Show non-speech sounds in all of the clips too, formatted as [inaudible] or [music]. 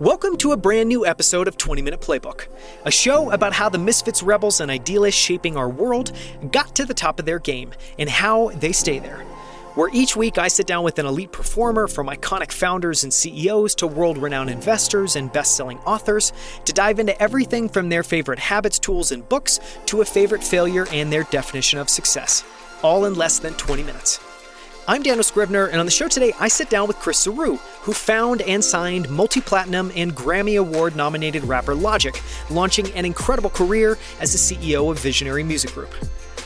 Welcome to a brand new episode of 20 Minute Playbook, a show about how the Misfits rebels and idealists shaping our world got to the top of their game and how they stay there. Where each week I sit down with an elite performer from iconic founders and CEOs to world renowned investors and best selling authors to dive into everything from their favorite habits, tools, and books to a favorite failure and their definition of success, all in less than 20 minutes. I'm Daniel Scrivner, and on the show today, I sit down with Chris Zarou, who found and signed multi platinum and Grammy Award nominated rapper Logic, launching an incredible career as the CEO of Visionary Music Group.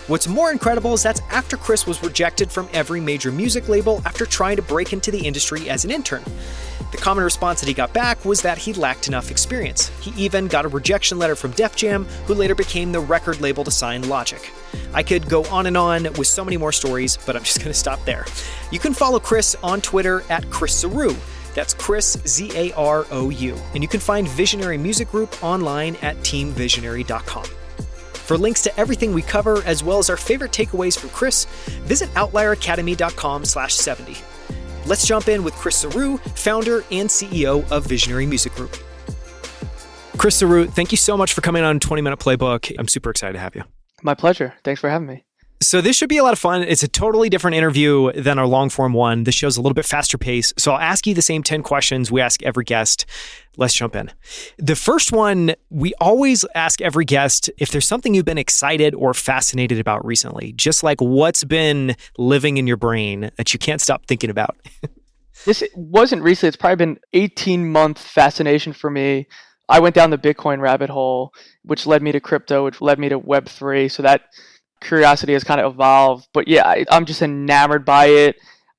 What's more incredible is that's after Chris was rejected from every major music label after trying to break into the industry as an intern. The common response that he got back was that he lacked enough experience. He even got a rejection letter from Def Jam, who later became the record label to sign Logic. I could go on and on with so many more stories, but I'm just going to stop there. You can follow Chris on Twitter at Chris Zarou. That's Chris, Z A R O U. And you can find Visionary Music Group online at teamvisionary.com. For links to everything we cover, as well as our favorite takeaways from Chris, visit outlieracademy.com slash 70. Let's jump in with Chris Zarou, founder and CEO of Visionary Music Group. Chris Zarou, thank you so much for coming on 20 Minute Playbook. I'm super excited to have you. My pleasure. Thanks for having me. So this should be a lot of fun. It's a totally different interview than our long form one. This show's a little bit faster pace. So I'll ask you the same 10 questions we ask every guest. Let's jump in. The first one, we always ask every guest if there's something you've been excited or fascinated about recently, just like what's been living in your brain that you can't stop thinking about. [laughs] this wasn't recently. It's probably been 18 month fascination for me. I went down the Bitcoin rabbit hole, which led me to crypto, which led me to Web3. So that curiosity has kind of evolved. But yeah, I, I'm just enamored by it.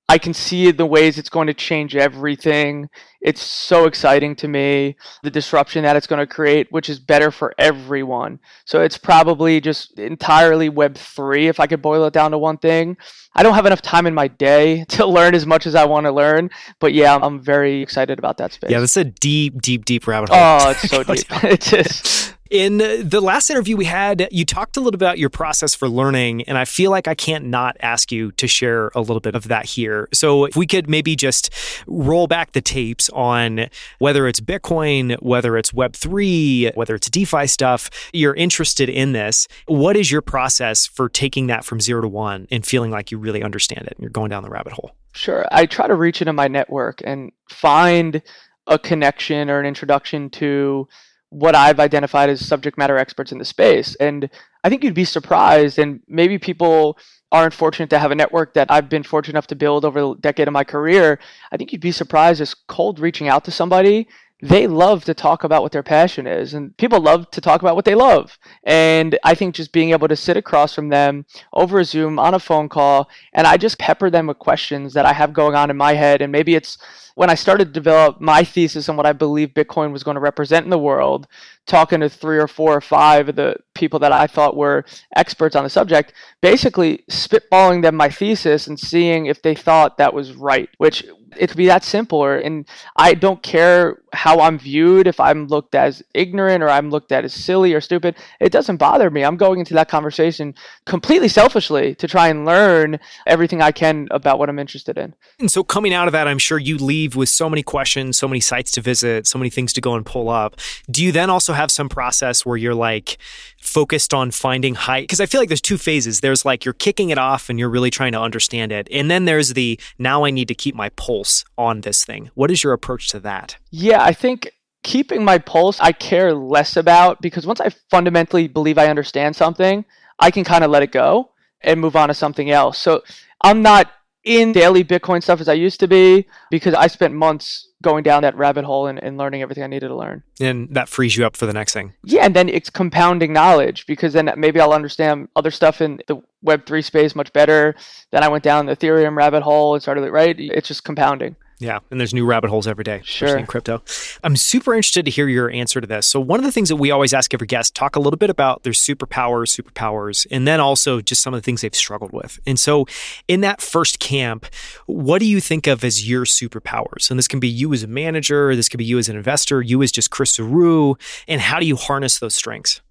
I can see the ways it's going to change everything. It's so exciting to me, the disruption that it's going to create, which is better for everyone. So it's probably just entirely Web3 if I could boil it down to one thing. I don't have enough time in my day [laughs] to learn as much as I want to learn, but yeah, I'm very excited about that space. Yeah, that's a deep, deep, deep rabbit hole. Oh, it's [laughs] so deep. [laughs] it is. In the last interview we had, you talked a little about your process for learning, and I feel like I can't not ask you to share a little bit of that here. So, if we could maybe just roll back the tapes on whether it's Bitcoin, whether it's Web3, whether it's DeFi stuff, you're interested in this. What is your process for taking that from zero to one and feeling like you really understand it and you're going down the rabbit hole? Sure. I try to reach into my network and find a connection or an introduction to what I've identified as subject matter experts in the space. And I think you'd be surprised, and maybe people aren't fortunate to have a network that I've been fortunate enough to build over the decade of my career. I think you'd be surprised just cold reaching out to somebody. They love to talk about what their passion is, and people love to talk about what they love. And I think just being able to sit across from them over Zoom on a phone call, and I just pepper them with questions that I have going on in my head. And maybe it's when I started to develop my thesis on what I believe Bitcoin was going to represent in the world, talking to three or four or five of the people that I thought were experts on the subject, basically spitballing them my thesis and seeing if they thought that was right, which it could be that simple. And I don't care how I'm viewed, if I'm looked as ignorant or I'm looked at as silly or stupid. It doesn't bother me. I'm going into that conversation completely selfishly to try and learn everything I can about what I'm interested in. And so, coming out of that, I'm sure you leave with so many questions, so many sites to visit, so many things to go and pull up. Do you then also have some process where you're like, focused on finding height because i feel like there's two phases there's like you're kicking it off and you're really trying to understand it and then there's the now i need to keep my pulse on this thing what is your approach to that yeah i think keeping my pulse i care less about because once i fundamentally believe i understand something i can kind of let it go and move on to something else so i'm not in daily bitcoin stuff as i used to be because i spent months going down that rabbit hole and, and learning everything I needed to learn. And that frees you up for the next thing. Yeah, and then it's compounding knowledge because then maybe I'll understand other stuff in the Web3 space much better. Then I went down the Ethereum rabbit hole and started, right? It's just compounding. Yeah, and there's new rabbit holes every day, sure. in crypto. I'm super interested to hear your answer to this. So, one of the things that we always ask every guest talk a little bit about their superpowers, superpowers, and then also just some of the things they've struggled with. And so, in that first camp, what do you think of as your superpowers? And this can be you as a manager, this could be you as an investor, you as just Chris Zarou, and how do you harness those strengths?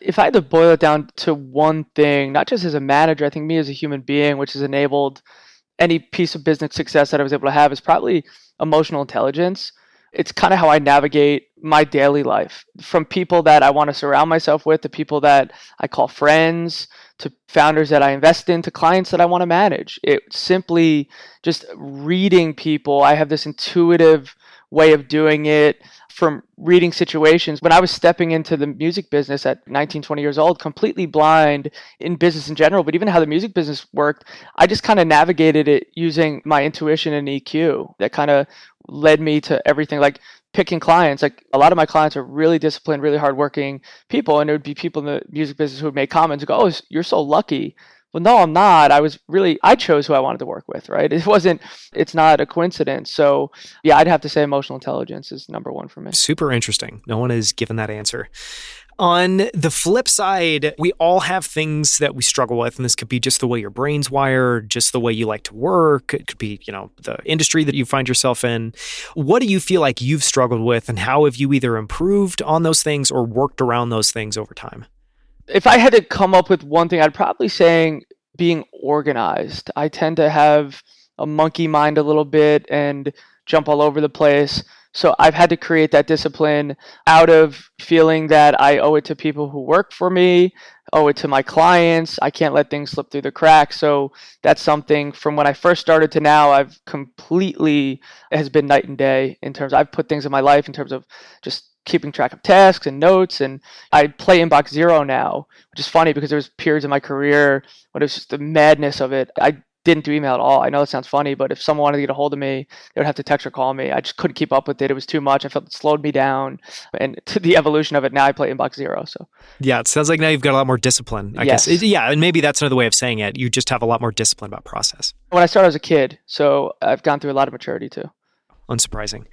If I had to boil it down to one thing, not just as a manager, I think me as a human being, which has enabled any piece of business success that I was able to have is probably emotional intelligence. It's kind of how I navigate my daily life from people that I want to surround myself with to people that I call friends to founders that I invest in to clients that I want to manage. It's simply just reading people. I have this intuitive way of doing it from reading situations. When I was stepping into the music business at 19, 20 years old, completely blind in business in general, but even how the music business worked, I just kind of navigated it using my intuition and EQ that kind of led me to everything like picking clients. Like a lot of my clients are really disciplined, really hardworking people, and there would be people in the music business who would make comments go, "Oh, you're so lucky." Well no i'm not i was really i chose who i wanted to work with right it wasn't it's not a coincidence so yeah i'd have to say emotional intelligence is number one for me super interesting no one has given that answer on the flip side, we all have things that we struggle with, and this could be just the way your brain's wired, just the way you like to work. It could be, you know, the industry that you find yourself in. What do you feel like you've struggled with, and how have you either improved on those things or worked around those things over time? If I had to come up with one thing, I'd probably saying being organized. I tend to have a monkey mind a little bit and jump all over the place. So I've had to create that discipline out of feeling that I owe it to people who work for me, owe it to my clients. I can't let things slip through the cracks. So that's something from when I first started to now, I've completely has been night and day in terms I've put things in my life in terms of just keeping track of tasks and notes. And I play Inbox Zero now, which is funny because there was periods in my career when it was just the madness of it. I didn't do email at all. I know it sounds funny, but if someone wanted to get a hold of me, they would have to text or call me. I just couldn't keep up with it. It was too much. I felt it slowed me down. And [laughs] to the evolution of it, now I play Inbox Zero. So yeah, it sounds like now you've got a lot more discipline. I yes. guess yeah, and maybe that's another way of saying it. You just have a lot more discipline about process. When I started as a kid, so I've gone through a lot of maturity too unsurprising.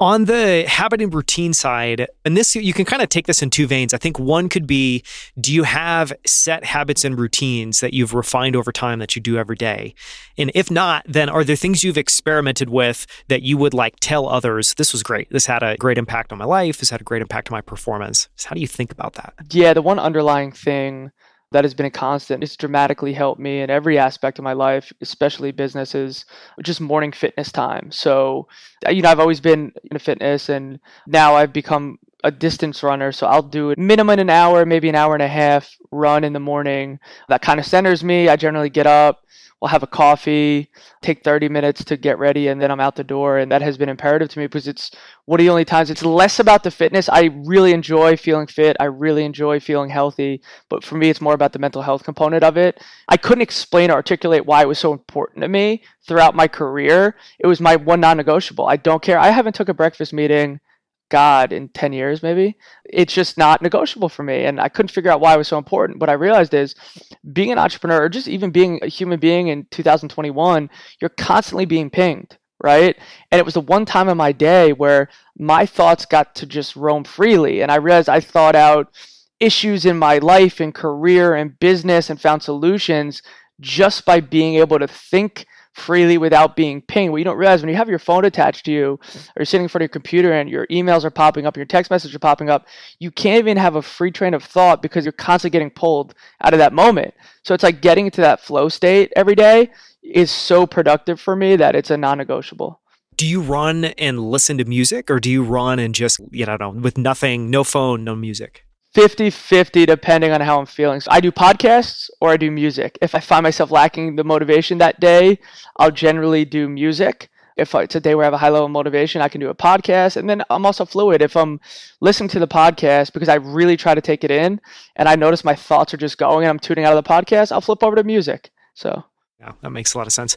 On the habit and routine side, and this you can kind of take this in two veins. I think one could be do you have set habits and routines that you've refined over time that you do every day? And if not, then are there things you've experimented with that you would like tell others, this was great. This had a great impact on my life. This had a great impact on my performance. So how do you think about that? Yeah, the one underlying thing that has been a constant. It's dramatically helped me in every aspect of my life, especially businesses, just morning fitness time. So, uh, you know, I've always been into fitness and now I've become a distance runner. So I'll do minimum an hour, maybe an hour and a half run in the morning. That kind of centers me. I generally get up, I'll have a coffee, take 30 minutes to get ready, and then I'm out the door. And that has been imperative to me because it's one of the only times it's less about the fitness. I really enjoy feeling fit, I really enjoy feeling healthy. But for me, it's more about the mental health component of it. I couldn't explain or articulate why it was so important to me throughout my career. It was my one non negotiable. I don't care. I haven't took a breakfast meeting God in 10 years, maybe. It's just not negotiable for me. And I couldn't figure out why it was so important. What I realized is being an entrepreneur, or just even being a human being in 2021, you're constantly being pinged, right? And it was the one time in my day where my thoughts got to just roam freely. And I realized I thought out issues in my life and career and business and found solutions just by being able to think freely without being pinged. What you don't realize when you have your phone attached to you mm-hmm. or you're sitting in front of your computer and your emails are popping up, your text messages are popping up, you can't even have a free train of thought because you're constantly getting pulled out of that moment. So it's like getting into that flow state every day is so productive for me that it's a non negotiable do you run and listen to music or do you run and just you know with nothing no phone no music 50 50 depending on how I'm feeling. So I do podcasts or I do music. If I find myself lacking the motivation that day, I'll generally do music. If it's a day where I have a high level of motivation, I can do a podcast. And then I'm also fluid. If I'm listening to the podcast because I really try to take it in and I notice my thoughts are just going and I'm tuning out of the podcast, I'll flip over to music. So yeah, that makes a lot of sense.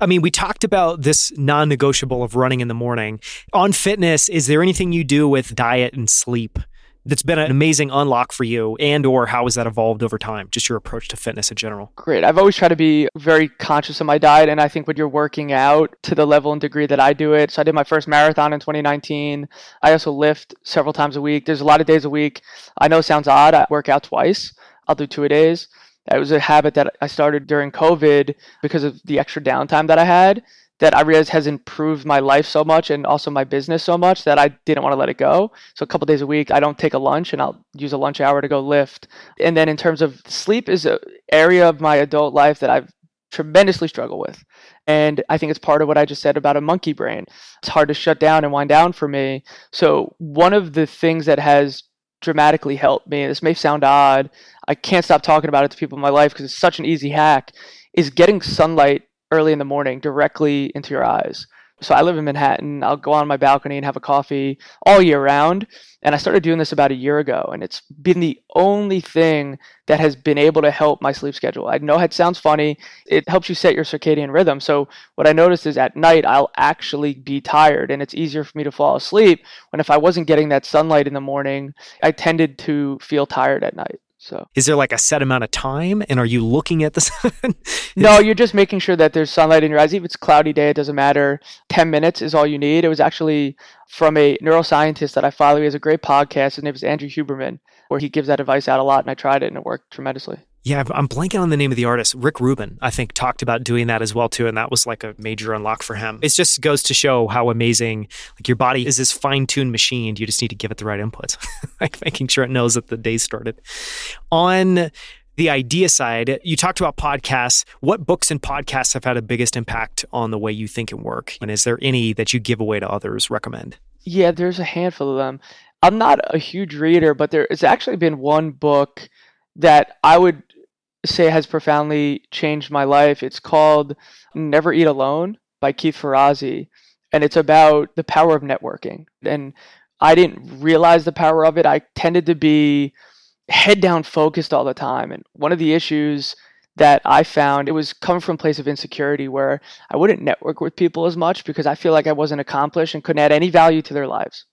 I mean, we talked about this non negotiable of running in the morning. On fitness, is there anything you do with diet and sleep that's been an amazing unlock for you and or how has that evolved over time just your approach to fitness in general? Great. I've always tried to be very conscious of my diet and i think when you're working out to the level and degree that i do it so i did my first marathon in 2019 i also lift several times a week. There's a lot of days a week. I know it sounds odd. I work out twice. I'll do two a days. It was a habit that I started during COVID because of the extra downtime that I had that I realized has improved my life so much and also my business so much that I didn't want to let it go. So a couple days a week, I don't take a lunch and I'll use a lunch hour to go lift. And then in terms of sleep is an area of my adult life that I've tremendously struggle with. And I think it's part of what I just said about a monkey brain. It's hard to shut down and wind down for me. So, one of the things that has dramatically helped me, this may sound odd, I can't stop talking about it to people in my life because it's such an easy hack, is getting sunlight early in the morning directly into your eyes. So I live in Manhattan. I'll go on my balcony and have a coffee all year round. And I started doing this about a year ago, and it's been the only thing that has been able to help my sleep schedule. I know it sounds funny. It helps you set your circadian rhythm. So what I noticed is at night I'll actually be tired, and it's easier for me to fall asleep. When if I wasn't getting that sunlight in the morning, I tended to feel tired at night. So, is there like a set amount of time, and are you looking at the [laughs] sun? no, you're just making sure that there's sunlight in your eyes. If it's cloudy day, it doesn't matter. Ten minutes is all you need. It was actually from a neuroscientist that I follow. He has a great podcast. His name is Andrew Huberman, where he gives that advice out a lot, and I tried it, and it worked tremendously. Yeah, I'm blanking on the name of the artist. Rick Rubin, I think, talked about doing that as well too, and that was like a major unlock for him. It just goes to show how amazing like your body is this fine-tuned machine. You just need to give it the right inputs, [laughs] like making sure it knows that the day started. On the idea side, you talked about podcasts. What books and podcasts have had the biggest impact on the way you think and work? And is there any that you give away to others, recommend? Yeah, there's a handful of them. I'm not a huge reader, but there has actually been one book that I would say has profoundly changed my life. It's called Never Eat Alone by Keith Ferrazzi, and it's about the power of networking. And I didn't realize the power of it. I tended to be head down focused all the time. And one of the issues that I found it was coming from a place of insecurity where I wouldn't network with people as much because I feel like I wasn't accomplished and couldn't add any value to their lives.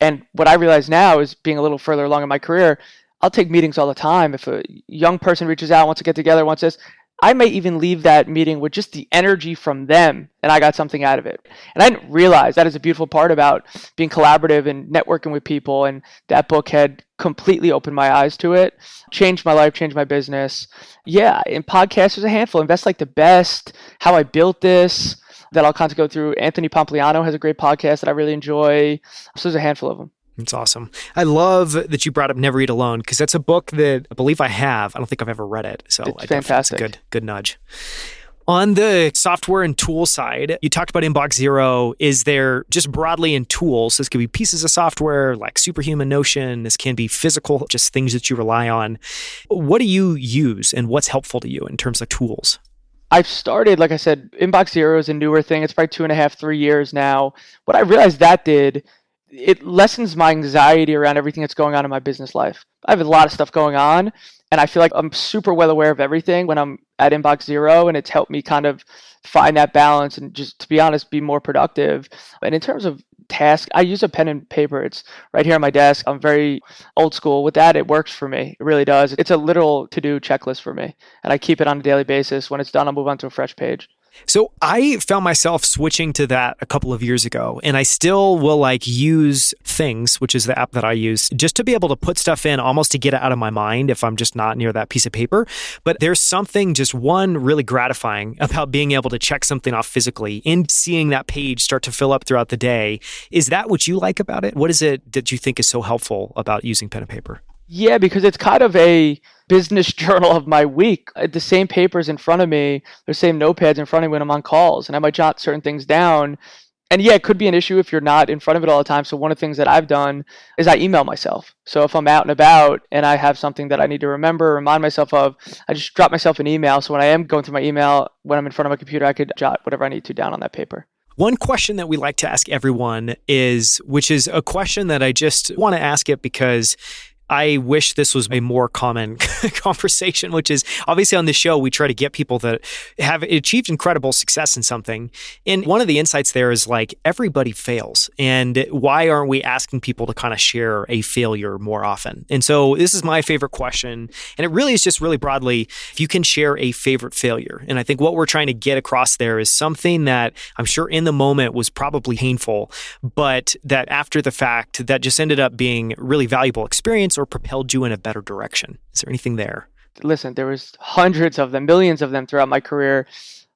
And what I realize now is being a little further along in my career, I'll take meetings all the time. If a young person reaches out, wants to get together, wants this, I may even leave that meeting with just the energy from them and I got something out of it. And I didn't realize that is a beautiful part about being collaborative and networking with people. And that book had completely opened my eyes to it, changed my life, changed my business. Yeah, in podcasts, there's a handful. Invest like the best, how I built this that I'll kind of go through. Anthony Pompliano has a great podcast that I really enjoy. So there's a handful of them. It's awesome. I love that you brought up Never Eat Alone because that's a book that I believe I have. I don't think I've ever read it. So it's fantastic. It's good, good nudge. On the software and tool side, you talked about Inbox Zero. Is there just broadly in tools? This could be pieces of software like Superhuman Notion. This can be physical, just things that you rely on. What do you use and what's helpful to you in terms of tools? I've started, like I said, Inbox Zero is a newer thing. It's probably two and a half, three years now. What I realized that did it lessens my anxiety around everything that's going on in my business life. I have a lot of stuff going on, and I feel like I'm super well aware of everything when I'm at Inbox Zero, and it's helped me kind of find that balance and just, to be honest, be more productive. And in terms of tasks, I use a pen and paper. It's right here on my desk. I'm very old school with that. It works for me. It really does. It's a literal to do checklist for me, and I keep it on a daily basis. When it's done, I'll move on to a fresh page. So I found myself switching to that a couple of years ago, and I still will like use Things, which is the app that I use, just to be able to put stuff in almost to get it out of my mind if I'm just not near that piece of paper. But there's something just one really gratifying about being able to check something off physically and seeing that page start to fill up throughout the day. Is that what you like about it? What is it that you think is so helpful about using pen and paper? Yeah, because it's kind of a business [laughs] journal of my week. The same papers in front of me, the same notepads in front of me when I'm on calls, and I might jot certain things down. And yeah, it could be an issue if you're not in front of it all the time. So one of the things that I've done is I email myself. So if I'm out and about and I have something that I need to remember, remind myself of, I just drop myself an email. So when I am going through my email, when I'm in front of my computer, I could jot whatever I need to down on that paper. One question that we like to ask everyone is, which is a question that I just want to ask it because I wish this was a more common [laughs] conversation, which is obviously on the show, we try to get people that have achieved incredible success in something. And one of the insights there is like everybody fails. And why aren't we asking people to kind of share a failure more often? And so this is my favorite question. And it really is just really broadly if you can share a favorite failure. And I think what we're trying to get across there is something that I'm sure in the moment was probably painful, but that after the fact, that just ended up being really valuable experience or propelled you in a better direction? Is there anything there? Listen, there was hundreds of them, millions of them throughout my career.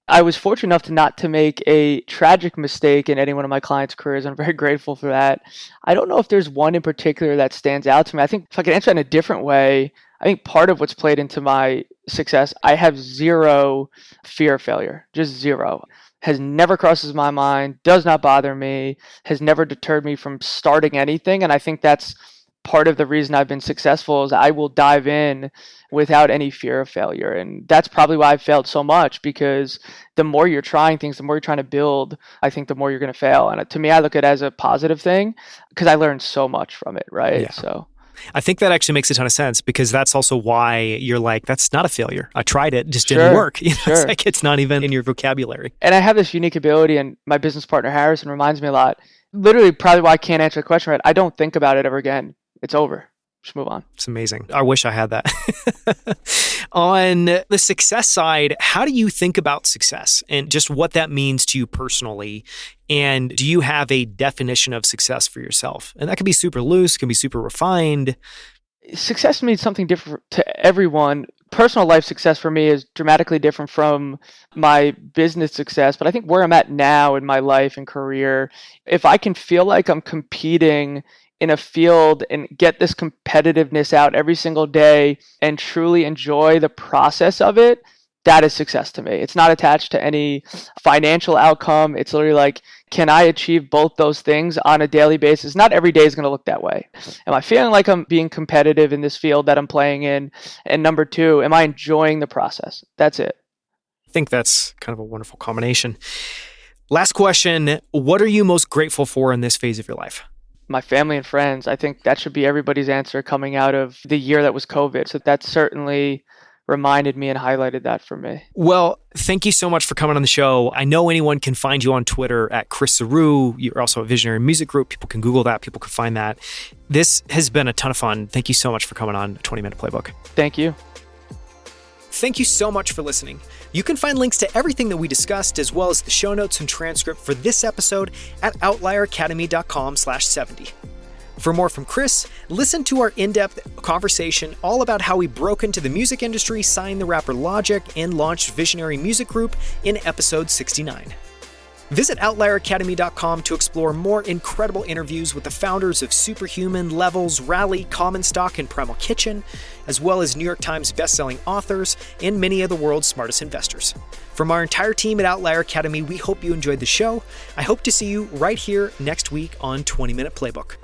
I was fortunate enough to not to make a tragic mistake in any one of my clients' careers. I'm very [laughs] grateful for that. I don't know if there's one in particular that stands out to me. I think if I could answer in a different way, I think part of what's played into my success, I have zero fear of failure, just zero. Has never crosses my mind, does not bother me, has never deterred me from starting anything. And I think that's part of the reason I've been successful is I will dive in without any fear of failure. And that's probably why I've failed so much because the more you're trying things, the more you're trying to build, I think the more you're going to fail. And to me, I look at it as a positive thing because I learned so much from it, right? Yeah. So I think that actually makes a ton of sense because that's also why you're like, that's not a failure. I tried it, just Sure, didn't work. [laughs] You know, sure. It's like it's not even in your vocabulary. and I have this unique ability, and my business partner Harrison reminds me a lot. Literally, probably why I can't answer the question right. I don't think about it ever again. It's over. Just move on. It's amazing. I wish I had that. [laughs] On the success side, how do you think about success and just what that means to you personally? And do you have a definition of success for yourself? And that can be super loose, can be super refined. success means something different to everyone. Personal life success for me is dramatically different from my business success, but I think where I'm at now in my life and career, if I can feel like I'm competing in a field and get this competitiveness out every single day and truly enjoy the process of it, that is success to me. It's not attached to any financial outcome. It's literally like, can I achieve both those things on a daily basis? Not every day is going to look that way. Am I feeling like I'm being competitive in this field that I'm playing in? And number two, am I enjoying the process? That's it. I think that's kind of a wonderful combination. Last question What are you most grateful for in this phase of your life? My family and friends, I think that should be everybody's answer coming out of the year that was COVID. So that certainly reminded me and highlighted that for me. Well, thank you so much for coming on the show. I know anyone can find you on Twitter at Chris Zarou. You're also a Visionary Music Group. People can Google that. People can find that. This has been a ton of fun. Thank you so much for coming on 20 Minute Playbook. Thank you. Thank you so much for listening. You can find links to everything that we discussed, as well as the show notes and transcript for this episode at outlieracademy.com slash 70. For more from Chris, listen to our in-depth conversation all about how he broke into the music industry, signed the rapper Logic, and launched Visionary Music Group in episode 69. Visit OutlierAcademy.com to explore more incredible interviews with the founders of Superhuman, Levels, Rally, Common Stock, and Primal Kitchen, as well as New York Times bestselling authors and many of the world's smartest investors. From our entire team at Outlier Academy, we hope you enjoyed the show. I hope to see you right here next week on 20 Minute Playbook.